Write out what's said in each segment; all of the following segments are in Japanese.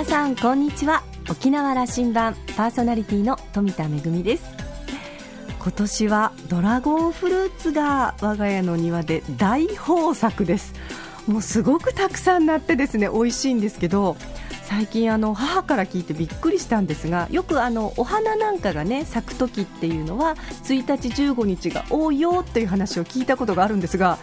皆さんこんにちは。沖縄羅針盤パーソナリティの富田恵です。今年はドラゴンフルーツが我が家の庭で大豊作です。もうすごくたくさんなってですね美味しいんですけど最近あの母から聞いてびっくりしたんですがよくあのお花なんかがね咲く時っていうのは1日15日が多いよっていう話を聞いたことがあるんですが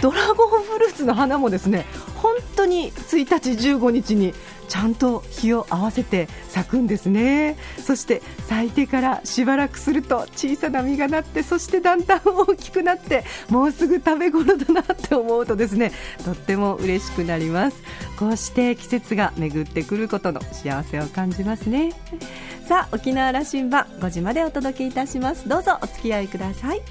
ドラゴンフルーツの花もですね本当に1日15日にちゃんと日を合わせて咲くんですね。そして咲いてからしばらくすると小さな実がなってそしてだんだん大きくなってもうすぐ食べ頃だなって思うとですねとっても嬉しくなります。こうして季節が巡ってくることの幸せを感じますね。さあ沖縄羅針盤5時までお届けいたします。どうぞお付き合いください。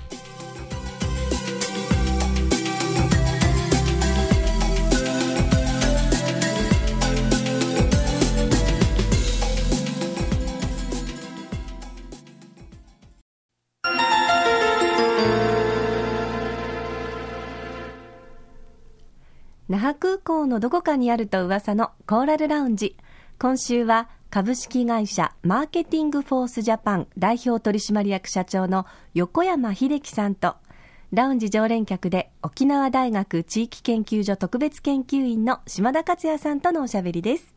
港のどこかにあると噂のコーラルラウンジ。今週は株式会社マーケティングフォースジャパン代表取締役社長の横山秀樹さんとラウンジ常連客で沖縄大学地域研究所特別研究員の島田克也さんとのおしゃべりです。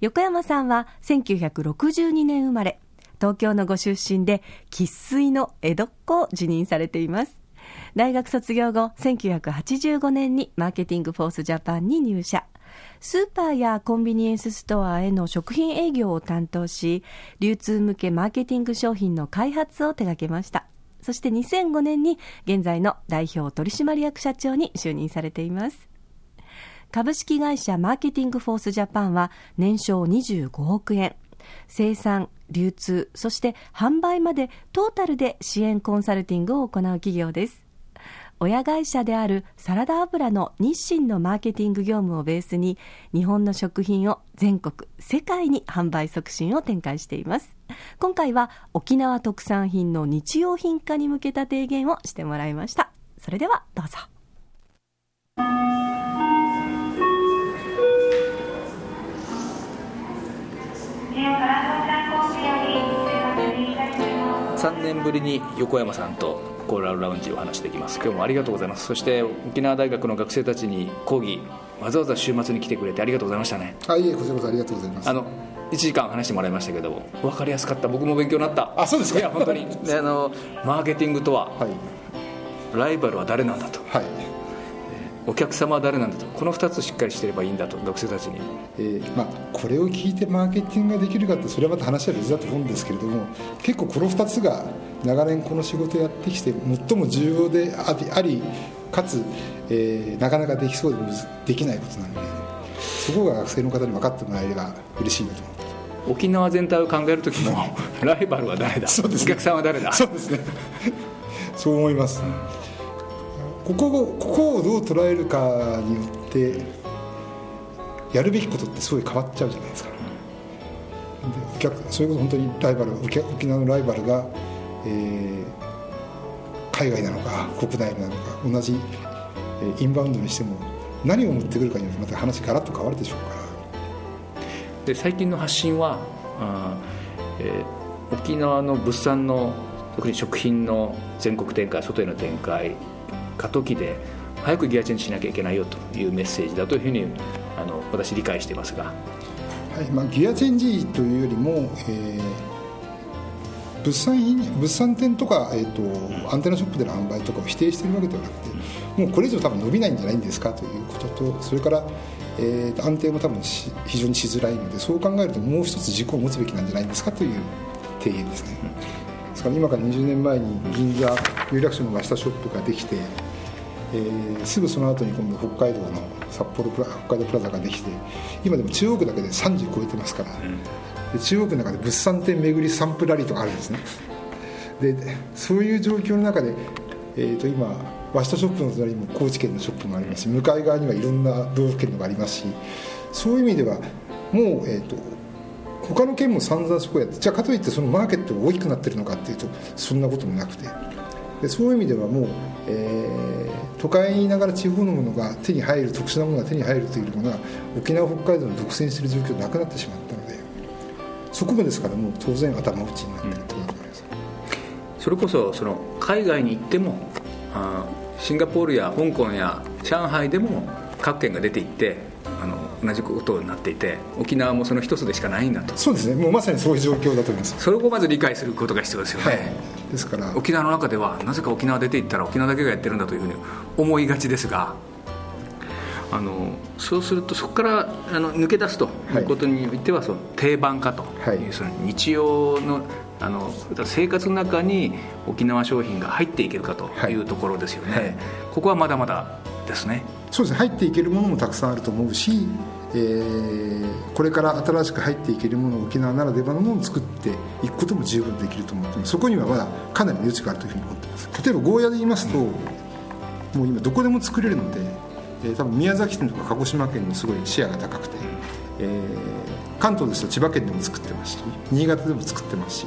横山さんは1962年生まれ東京のご出身で生粋の江戸っ子を辞任されています。大学卒業後、1985年にマーケティングフォースジャパンに入社。スーパーやコンビニエンスストアへの食品営業を担当し、流通向けマーケティング商品の開発を手掛けました。そして2005年に現在の代表取締役社長に就任されています。株式会社マーケティングフォースジャパンは年商25億円。生産、流通、そして販売までトータルで支援コンサルティングを行う企業です。親会社であるサラダ油の日清のマーケティング業務をベースに日本の食品を全国世界に販売促進を展開しています。今回は沖縄特産品の日用品化に向けた提言をしてもらいました。それではどうぞ。3年ぶりに横山さんとコーラルラウンジを話していきます。今日もありがとうございます。そして沖縄大学の学生たちに講義わざわざ週末に来てくれてありがとうございましたね。あいえこちらこそありがとうございます。あの1時間話してもらいましたけど分かりやすかった。僕も勉強になった。あそうですか。いや本当に。であのマーケティングとは、はい、ライバルは誰なんだと、はい、お客様は誰なんだと。この2つしっかりしてればいいんだと学生たちに、えーまあ、これを聞いてマーケティングができるかってそれはまた話は別だと思うんですけれども結構この2つが長年この仕事をやってきて最も重要でありかつ、えー、なかなかできそうでできないことなのでそこが学生の方に分かってもらえれば嬉しいなと思って。沖縄全体を考える時も ライバルは誰だ？そうです、ね、お客さんは誰だ？そうですね。そう思います、ここをここをどう捉えるかによってやるべきことってすごい変わっちゃうじゃないですか。で客それこそ本当にライバル沖縄のライバルがえー、海外なのか国内なのか同じ、えー、インバウンドにしても何を持ってくるかによってまた話ガラッと変わるでしょうから。で最近の発信はあ、えー、沖縄の物産の特に食品の全国展開外への展開過渡期で早くギアチェンジしなきゃいけないよというメッセージだというふうにあの私理解していますが、はいまあ、ギアチェンジというよりも、えー物産品物産展とか、えーと、アンテナショップでの販売とかを否定しているわけではなくてもうこれ以上多分伸びないんじゃないんですかということとそれから、えー、安定も多分非常にしづらいのでそう考えるともう一つ軸を持つべきなんじゃないですかという提言ですね。ですから今から20年前に銀座有楽町の真下ショップができて、えー、すぐその後に今度北海道の札幌プラ北海道プラザができて今でも中央区だけで30超えてますから、で中国の中で物産展巡りサンプラリーとかあるんですね。でそういう状況の中で、えー、と今和下ショップの隣にも高知県のショップもあります。し向かい側にはいろんな道府県のがありますしそういう意味ではもう、えーと、他の県も散々そこやってじゃあかといってそのマーケットが大きくなってるのかっていうとそんなこともなくてでそういう意味ではもう、えー都会にいながら地方のものが手に入る特殊なものが手に入るというものが沖縄北海道の独占している状況なくなってしまったのでそこもですからもう当然頭打ちになっているとことだと思います、それこそその海外に行ってもあシンガポールや香港や上海でも各県が出ていってあの同じことになっていて沖縄もその一つでしかないんだと。そうですね。もうまさにそういう状況だと思います。それをまず理解することが必要ですよね、はい、ですから。沖縄の中ではなぜか沖縄出ていったら沖縄だけがやってるんだというふうに思いがちですがあのそうするとそこからあの抜け出すとい。うことにおいては、その定番化という、その日用のあの生活の中に沖縄商品が入っていけるかというところですよね、はいはい、ここはまだまだですね。そうですね。入っていけるものもたくさんあると思うし、えー、これから新しく入っていけるもの沖縄ならではのものを作っていくことも十分できると思ってます。そこにはまだかなりの余地があるというふうに思ってます。例えばゴーヤで言いますと、うん、もう今どこでも作れるので、えー、多分宮崎県とか鹿児島県にすごいシェアが高くて、えー、関東ですと千葉県でも作ってますし新潟でも作ってますし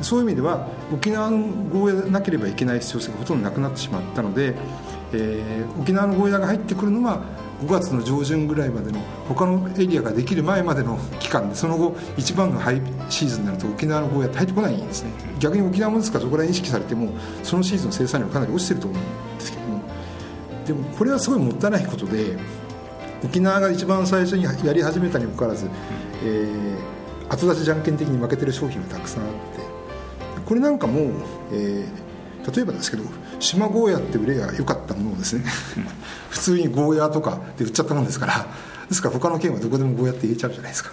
そういう意味では沖縄のゴーヤでなければいけない必要性がほとんどなくなってしまったので、えー、沖縄のゴーヤが入ってくるのは5月の上旬ぐらいまでの他のエリアができる前までの期間でその後一番のハイシーズンになると沖縄のゴーヤって入ってこないんですね。逆に沖縄もですからそこら辺意識されてもそのシーズンの生産量かなり落ちてると思うんですけども。でもこれはすごいもったいないことで沖縄が一番最初にやり始めたにもかかわらず、えー、後出しじゃんけん的に負けてる商品がたくさんあってこれなんかも、えー、例えばですけど島ゴーヤって売れが良かったものをですね普通にゴーヤとかで売っちゃったもんですからですから他の県はどこでもゴーヤって言えちゃうじゃないですか。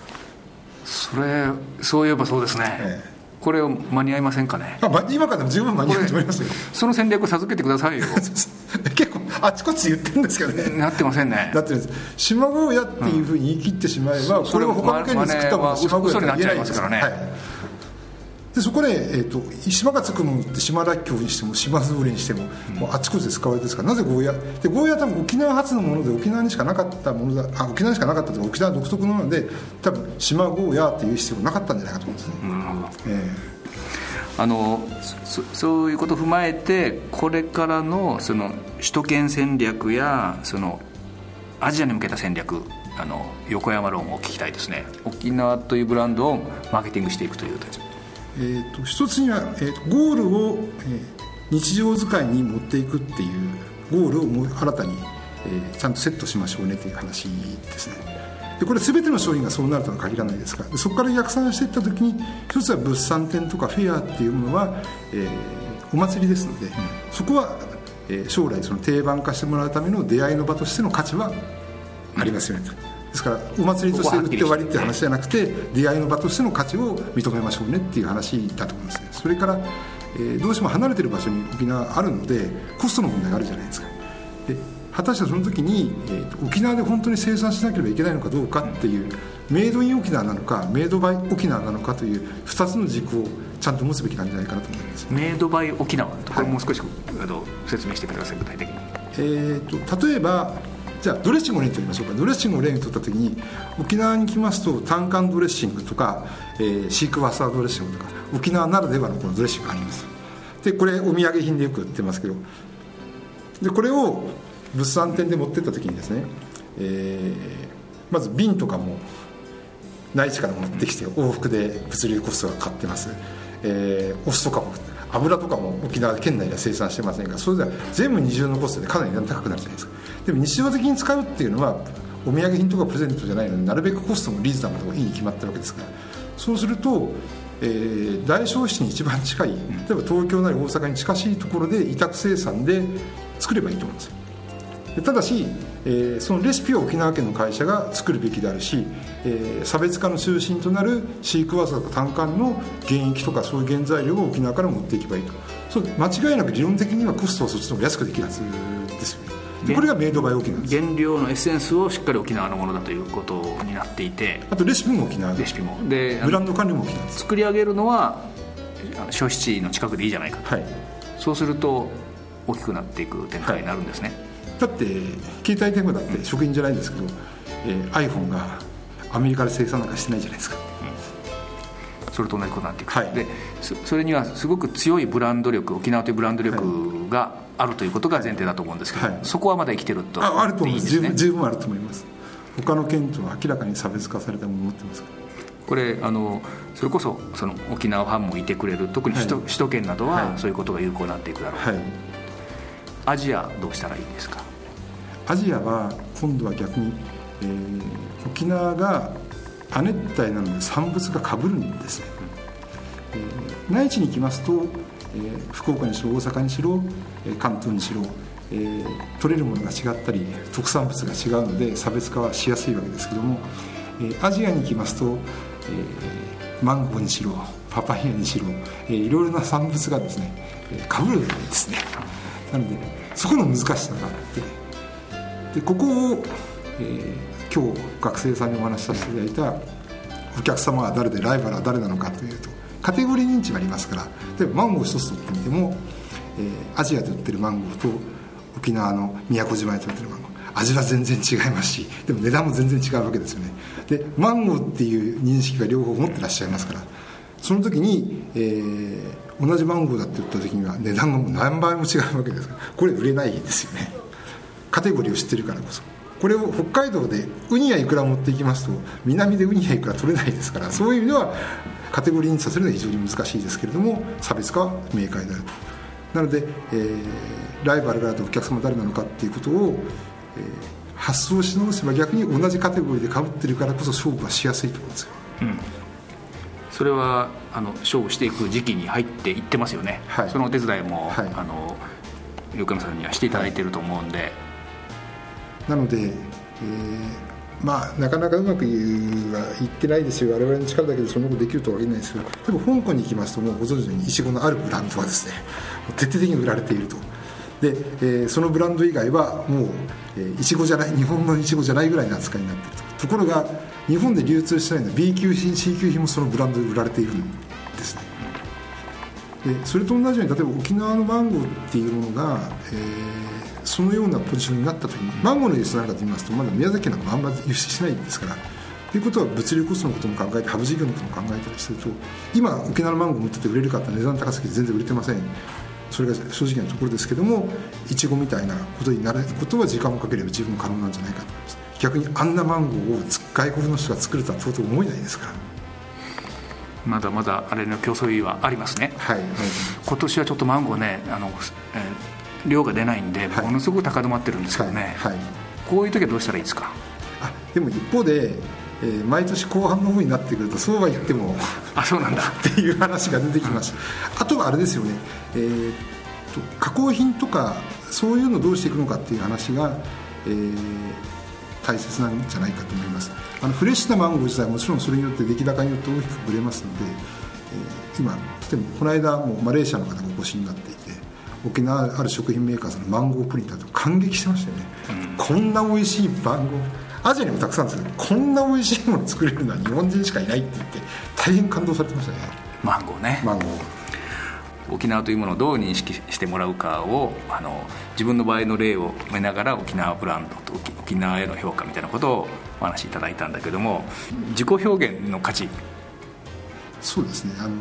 それそういえばそうですね、ええ。これを間に合いませんかね？あ、ま、今からでも十分間に合うと思いますよ。その戦略を授けてくださいよ。結構あちこち言ってるんですけどね。なってませんね。なってるんです。島ゴーヤっていうふうに言い切ってしまえば、うん、これは他の県に作ったもの島ゴーヤって言えないですからね、はいでそこで、えーと、島がつくものって島らっきょうにしても島津売にしてもうん、もうあちこちで使われてですか？らなぜゴーヤでゴーヤは多分沖縄発のもので沖縄にしかなかったものだあ沖縄にしかなかったというか沖縄独特のもので多分島ゴーヤっていう必要なかったんじゃないかと思うんですね。えーあのそそういうことを踏まえてこれからのその首都圏戦略やそのアジアに向けた戦略あの横山論を聞きたいですね。沖縄というブランドをマーケティングしていくという形えーと、一つには、えーと、ゴールを、えー、日常使いに持っていくっていうゴールをもう新たに、えー、ちゃんとセットしましょうねという話ですねでこれ全ての商品がそうなるとは限らないですからそこから逆算していった時に一つは物産展とかフェアっていうものは、えー、お祭りですので、うん、そこは、えー、将来その定番化してもらうための出会いの場としての価値はありますよねと。ですからお祭りとして売って終わりっていう話じゃなくて出会いの場としての価値を認めましょうねっていう話だと思うんですね。それから、えー、どうしても離れてる場所に沖縄あるのでコストの問題があるじゃないですか。で果たしてその時に、えー、沖縄で本当に生産しなければいけないのかどうかっていうメイドイン沖縄なのかメイドバイ沖縄なのかという2つの軸をちゃんと持つべきなんじゃないかなと思います。メイドバイ沖縄ところもう少し、はい、説明してください具体的に。えーと例えばじゃあドレッシングを例にとりましょうか。ドレッシングを例にとった時に沖縄に来ますと単管ドレッシングとか、えー、シークワーサードレッシングとか沖縄ならではのこのドレッシングがあります。でこれお土産品でよく売ってますけど。でこれを物産展で持ってった時にですね、えー、まず瓶とかも内地から持ってきて往復で物流コストがかかってます、えー、お酢とかも油とかも沖縄県内では生産してませんがそれでは全部二重のコストでかなり高くなるじゃないですか。でも日常的に使うっていうのはお土産品とかプレゼントじゃないのでなるべくコストもリーズナブルがいいに決まってるわけですからそうすると、えー、大消費地に一番近い例えば東京なり大阪に近しいところで委託生産で作ればいいと思うんですよ。ただし、えー、そのレシピは沖縄県の会社が作るべきであるし、えー、差別化の中心となるシークワーサーとか単管の原液とかそういう原材料を沖縄から持っていけばいいと。そう間違いなく理論的にはコストはそっちの方が安くできるはずですよね。これがメイドバイ沖縄原料のエッセンスをしっかり沖縄のものだということになっていて。あとレシピも沖縄レシピも。でブランド管理も沖縄作り上げるのは消費地の近くでいいじゃないかはい、そうすると大きくなっていく展開になるんですね、はいだって携帯電話だって食品じゃないんですけど、えー、iPhone がアメリカで生産なんかしてないじゃないですか、うん、それと同じことになっていく、はい、でそれにはすごく強いブランド力沖縄というブランド力があるということが前提だと思うんですけど、はい、そこはまだ生きてると。ああると思います、ね、十分あると思います。他の県とは明らかに差別化されたものを持ってますこれあのそれこそその沖縄ファンもいてくれる特に首都はい、首都圏などはそういうことが有効になっていくだろう、はい、アジアどうしたらいいんですか？アジアは今度は逆に、えー、沖縄が亜熱帯なので産物がかぶるんです。ね、えー、内地に行きますと、えー、福岡にしろ大阪にしろ、えー、関東にしろ、えー、取れるものが違ったり特産物が違うので差別化はしやすいわけですけども、えー、アジアに行きますと、えー、マンゴーにしろパパイヤにしろ、えー、いろいろな産物がですねかぶるんですね。なのでそこの難しさがあってでここを、えー、今日学生さんにお話しさせていただいたお客様は誰でライバルは誰なのかというとカテゴリー認知がありますから例えばマンゴー一つ取ってみても、えー、アジアで売ってるマンゴーと沖縄の宮古島で売ってるマンゴー味は全然違いますしでも値段も全然違うわけですよね。でマンゴーっていう認識が両方持ってらっしゃいますからその時に、えー、同じマンゴーだって言った時には値段がもう何倍も違うわけですからこれ売れないですよね。カテゴリーを知ってるからこそ。これを北海道でウニやイクラ持っていきますと南でウニやイクラ取れないですからそういう意味ではカテゴリーにさせるのは非常に難しいですけれども差別化は明快であると。なので、えー、ライバルがあるとお客様誰なのかっていうことを、えー、発想し直せば逆に同じカテゴリーでかぶってるからこそ勝負はしやすいと思うんですよ、うん、それはあの勝負していく時期に入っていってますよね、はい、そのお手伝いも、はい、あの横山さんにはしていただいていると思うんで、なので、えー、まあなかなかうまくはいってないですよ。我々の力だけでそのことできるとは言えないですけどでも香港に行きますともうご存知のようにいちごのあるブランドはですね徹底的に売られていると。で、えー、そのブランド以外はもういちごじゃない日本のいちごじゃないぐらいの扱いになっていると。ところが日本で流通してないのは B 級品 C 級品もそのブランドで売られているんですね。でそれと同じように例えば沖縄のマンゴーっていうものが、えーそのようなポジションになった時にマンゴーの輸出なんかと言いますとまだ宮崎県なんかあんまり輸出しないんですからということは物流コストのことも考えてハブ事業のことも考えたりすると今沖縄のマンゴー持ってて売れるかって値段高すぎて全然売れてません。それが正直なところですけどもいちごみたいなことになることは時間をかければ十分可能なんじゃないかと思います。逆にあんなマンゴーを外国の人が作れたとと思えないですから。まだまだあれの競争意はありますね、はい、今年はちょっとマンゴーねあの、えー量が出ないんで、はい、ものすごく高止まってるんですけどね、はい、はい、こういう時はどうしたらいいですか？あでも一方で、えー、毎年後半の方になってくるとそうは言ってもあそうなんだ。っていう話が出てきます。あとはあれですよね、えー、と加工品とかそういうのをどうしていくのかっていう話が、えー、大切なんじゃないかと思います。あのフレッシュなマンゴー自体はもちろんそれによって出来高によって大きくぶれますので、えー、今例えばこの間もマレーシアの方がお越しになって沖縄ある食品メーカーさんのマンゴープリンだと感激してましたよね、うん、こんな美味しいマンゴーアジアにもたくさんですけどこんな美味しいもの作れるのは日本人しかいないって言って大変感動されてましたね。マンゴーね。マンゴー。沖縄というものをどう認識してもらうかをあの自分の場合の例を見ながら沖縄ブランドと沖縄への評価みたいなことをお話しいただいたんだけども自己表現の価値。そうですね。あの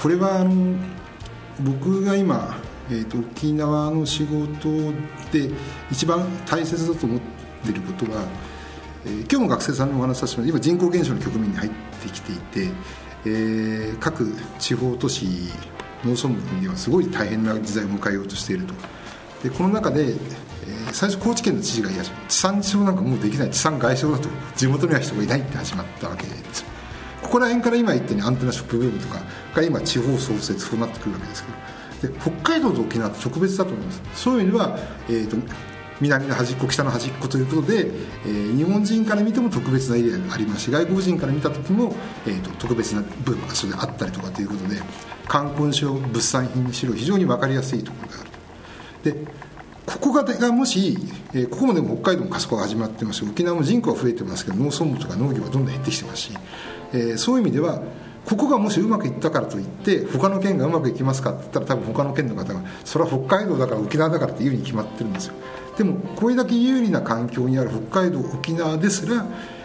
これはあの僕が今えーと、沖縄の仕事で一番大切だと思ってることは、えー、今日も学生さんにお話しさせてもら今人口減少の局面に入ってきていて、えー、各地方都市農村部にはすごい大変な時代を迎えようとしていると。でこの中で、えー、最初高知県の知事がいや地産地消なんかもうできない。地産外消だと。地元には人がいないって始まったわけです。ここら辺から今言ったようにアンテナショップブームとかが今地方創生そうなってくるわけですけどで北海道と沖縄って特別だと思います。そういう意味では、えーと、南の端っこ北の端っこということで、えー、日本人から見ても特別なエリアがありますし外国人から見た時も、えーと、特別な部分がそれであったりとかということで観光にしろ物産品にしろ非常に分かりやすいところがあるでここががもし、えー、ここもでも北海道も過疎化が始まってますし沖縄も人口は増えてますけど農村部とか農業はどんどん減ってきてますし、えー、そういう意味ではここがもしうまくいったからといって他の県がうまくいきますかって言ったら多分他の県の方がそれは北海道だから沖縄だからっていうふうに決まってるんですよ。でもこれだけ有利な環境にある北海道沖縄ですら、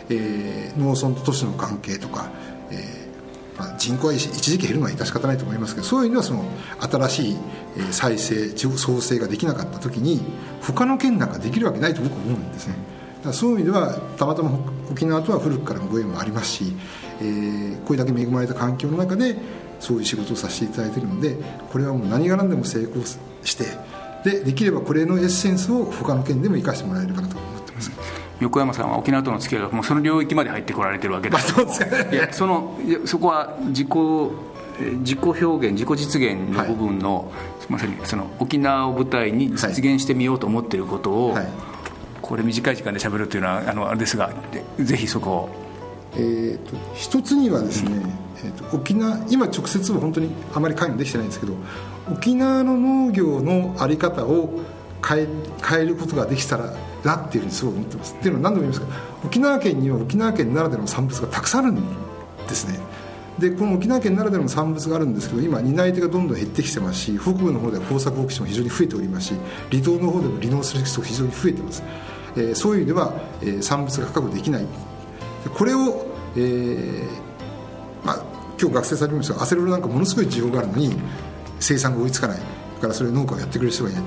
えー、農村と都市の関係とか、えーまあ、人口は一時期減るのは致し方ないと思いますけどそういうのはその新しいえー再生創生ができなかった時に他の県なんかできるわけないと僕は思うんですね。だからそういう意味ではたまたま沖縄とは古くからのご縁もありますし、えーこれだけ恵まれた環境の中でそういう仕事をさせていただいているのでこれはもう何が何でも成功してでできればこれのエッセンスを他の県でも生かしてもらえるかなと思ってます、横山さんは沖縄との付き合いがもうその領域まで入ってこられてるわけですそうですかいやそのいやそこは自己えー自己表現自己実現の部分の、まさにその沖縄を舞台に実現してみようと思っていることを、はい。これ短い時間で喋るというのはあのあれですがでぜひそこをえー、と一つにはですね、えー、と沖縄今直接は本当にあまり関与できてないんですけど沖縄の農業の在り方を変え変えることができたらなっていうふうにすごい思ってます。っていうのは何度も言いますが沖縄県には沖縄県ならではの産物がたくさんあるんですね。でこの沖縄県ならではの産物があるんですけど今担い手がどんどん減ってきてますし北部の方では耕作放棄地も非常に増えておりますし離島の方でも離農する人が非常に増えてます、えーそういう意味では、えー産物が確保できない。これを、えーまあ、今日学生さんにも言いましたがアセロラなんかものすごい需要があるのに生産が追いつかないだからそれを農家をやってくれる人がいない。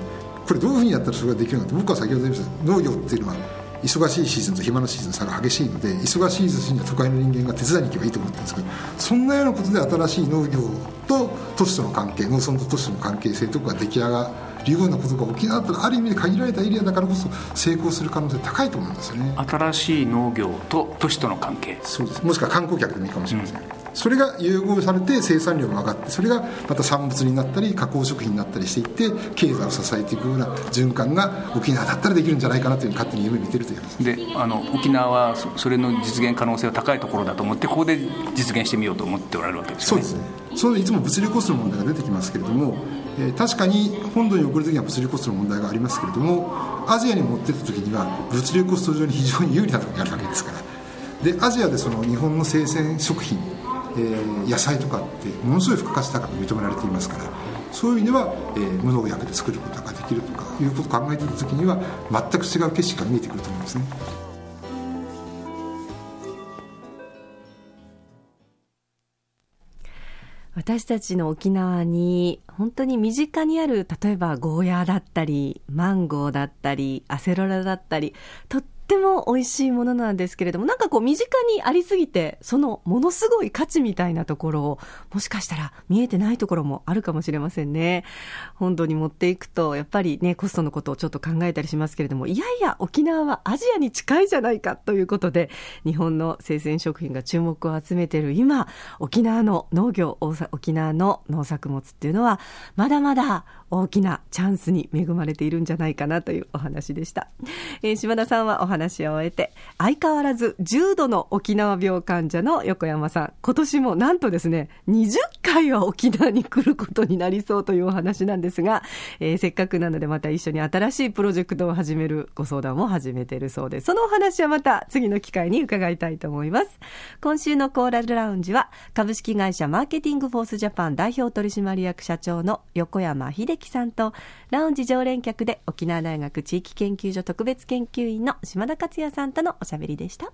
これどういうふうにやったらそれができるのか僕は先ほど言いました農業っていうのは忙しいシーズンと暇なシーズン差が激しいので忙しいシーズンには都会の人間が手伝いに行けばいいと思ってるんですけどそんなようなことで新しい農業と都市との関係農村と都市との関係性とかが出来上がるようなことが沖縄だったらある意味で限られたエリアだからこそ成功する可能性高いと思うんですよね。新しい農業と都市との関係。そうです。もしくは観光客でもいいかもしれません、それが融合されて生産量が上がってそれがまた産物になったり加工食品になったりしていって経済を支えていくような循環が沖縄だったらできるんじゃないかなという勝手に夢見てるという話ですであの沖縄はそそれの実現可能性は高いところだと思ってここで実現してみようと思っておられるわけですよね。そうですね。それでいつも物流コストの問題が出てきますけれども、え確かに本土に送る時には物流コストの問題がありますけれどもアジアに持っていった時には物流コスト上に非常に有利なところにあるわけですから。でアジアでその日本の生鮮食品、えー野菜とかってものすごい付加価値高く認められていますからそういう意味では、えー無農薬で作ることができるとかいうことを考えていた時には全く違う景色が見えてくると思うんですね。私たちの沖縄に本当に身近にある例えばゴーヤーだったりマンゴーだったりアセロラだったりとっっても美味しいものなんですけれどもなんかこう身近にありすぎてそのものすごい価値みたいなところをもしかしたら見えてないところもあるかもしれませんね。本土に持っていくとやっぱりねコストのことをちょっと考えたりしますけれどもいやいや沖縄はアジアに近いじゃないかということで日本の生鮮食品が注目を集めている今沖縄の農業沖縄の農作物っていうのはまだまだ大きなチャンスに恵まれているんじゃないかなというお話でした、えー島田さんはお話を終えて相変わらず重度の沖縄病患者の横山さん。今年もなんとですね20回は沖縄に来ることになりそうというお話なんですが、えーせっかくなのでまた一緒に新しいプロジェクトを始めるご相談も始めているそうです。そのお話はまた次の機会に伺いたいと思います。今週のコーラルラウンジは株式会社マーケティングフォースジャパン代表取締役社長の横山秀樹さんとラウンジ常連客で沖縄大学地域研究所特別研究員の島田克也さんとのおしゃべりでした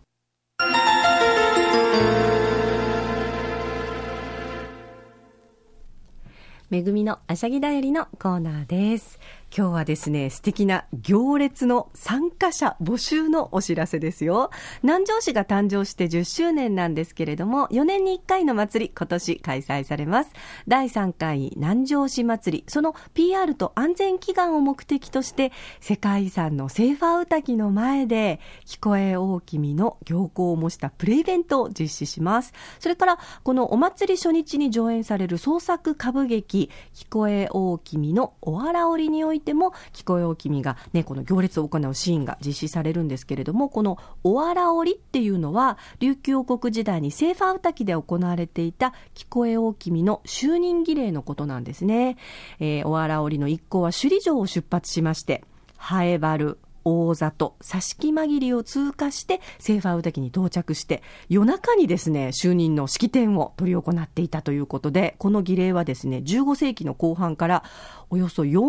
めぐみのあしゃぎだよりのコーナーです。今日はですね、素敵な行列の参加者募集のお知らせですよ。南城市が誕生して10周年なんですけれども、4年に1回の祭り、今年開催されます。第3回南城市祭り、その PR と安全祈願を目的として、世界遺産のセーファーウタキの前で、聞こえ大君の行幸を模したプレイベントを実施します。それから、このお祭り初日に上演される創作歌舞劇、聞こえ大君のおわら織においても、聞こえ大君がね、この行列を行うシーンが実施されるんですけれども、このおわら織っていうのは、琉球王国時代にセーファーウタキで行われていた聞こえ大君の就任儀礼のことなんですね。えー、おわら織の一行は首里城を出発しまして、ハエバル、大里、挿し木間切りを通過して、セーファーウタキに到着して、夜中にですね、就任の式典を執り行っていたということで、この儀礼はですね、15世紀の後半からおよそ400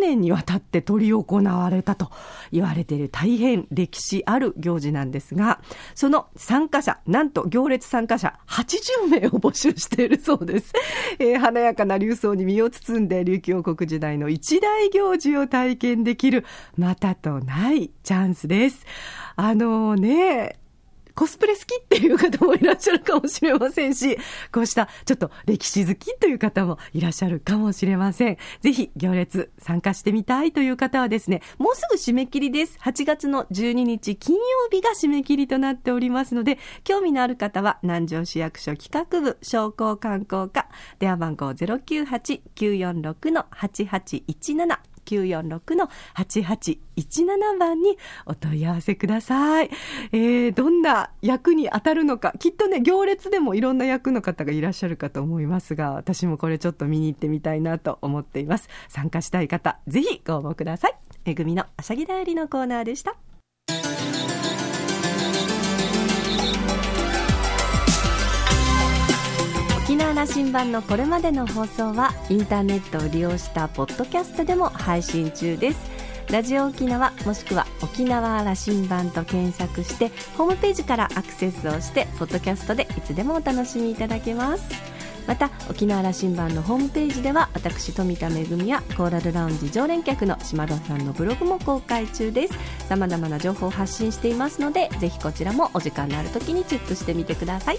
年にわたって執り行われたと言われている大変歴史ある行事なんですが、その参加者、なんと行列参加者80名を募集しているそうです。えー華やかな流装に身を包んで琉球王国時代の一大行事を体験できる、またとないチャンスです。あのね、コスプレ好きっていう方もいらっしゃるかもしれませんし、こうしたちょっと歴史好きという方もいらっしゃるかもしれません。ぜひ行列参加してみたいという方はですね、もうすぐ締め切りです。8月の12日金曜日が締め切りとなっておりますので、興味のある方は南城市役所企画部商工観光課電話番号098-946-8817 946の8817番にお問い合わせください。えー、どんな役に当たるのか、きっとね、行列でもいろんな役の方がいらっしゃるかと思いますが、私もこれちょっと見に行ってみたいなと思っています。参加したい方、ぜひご応募ください。めぐみのあしゃぎだよりのコーナーでした。沖縄羅針盤のこれまでの放送はインターネットを利用したポッドキャストでも配信中です。ラジオ沖縄もしくは沖縄羅針盤と検索してホームページからアクセスをしてポッドキャストでいつでもお楽しみいただけます。また沖縄羅針盤のホームページでは私富田恵やコーラルラウンジ常連客の島田さんのブログも公開中です。さまざまな情報を発信していますのでぜひこちらもお時間のある時にチェックしてみてください。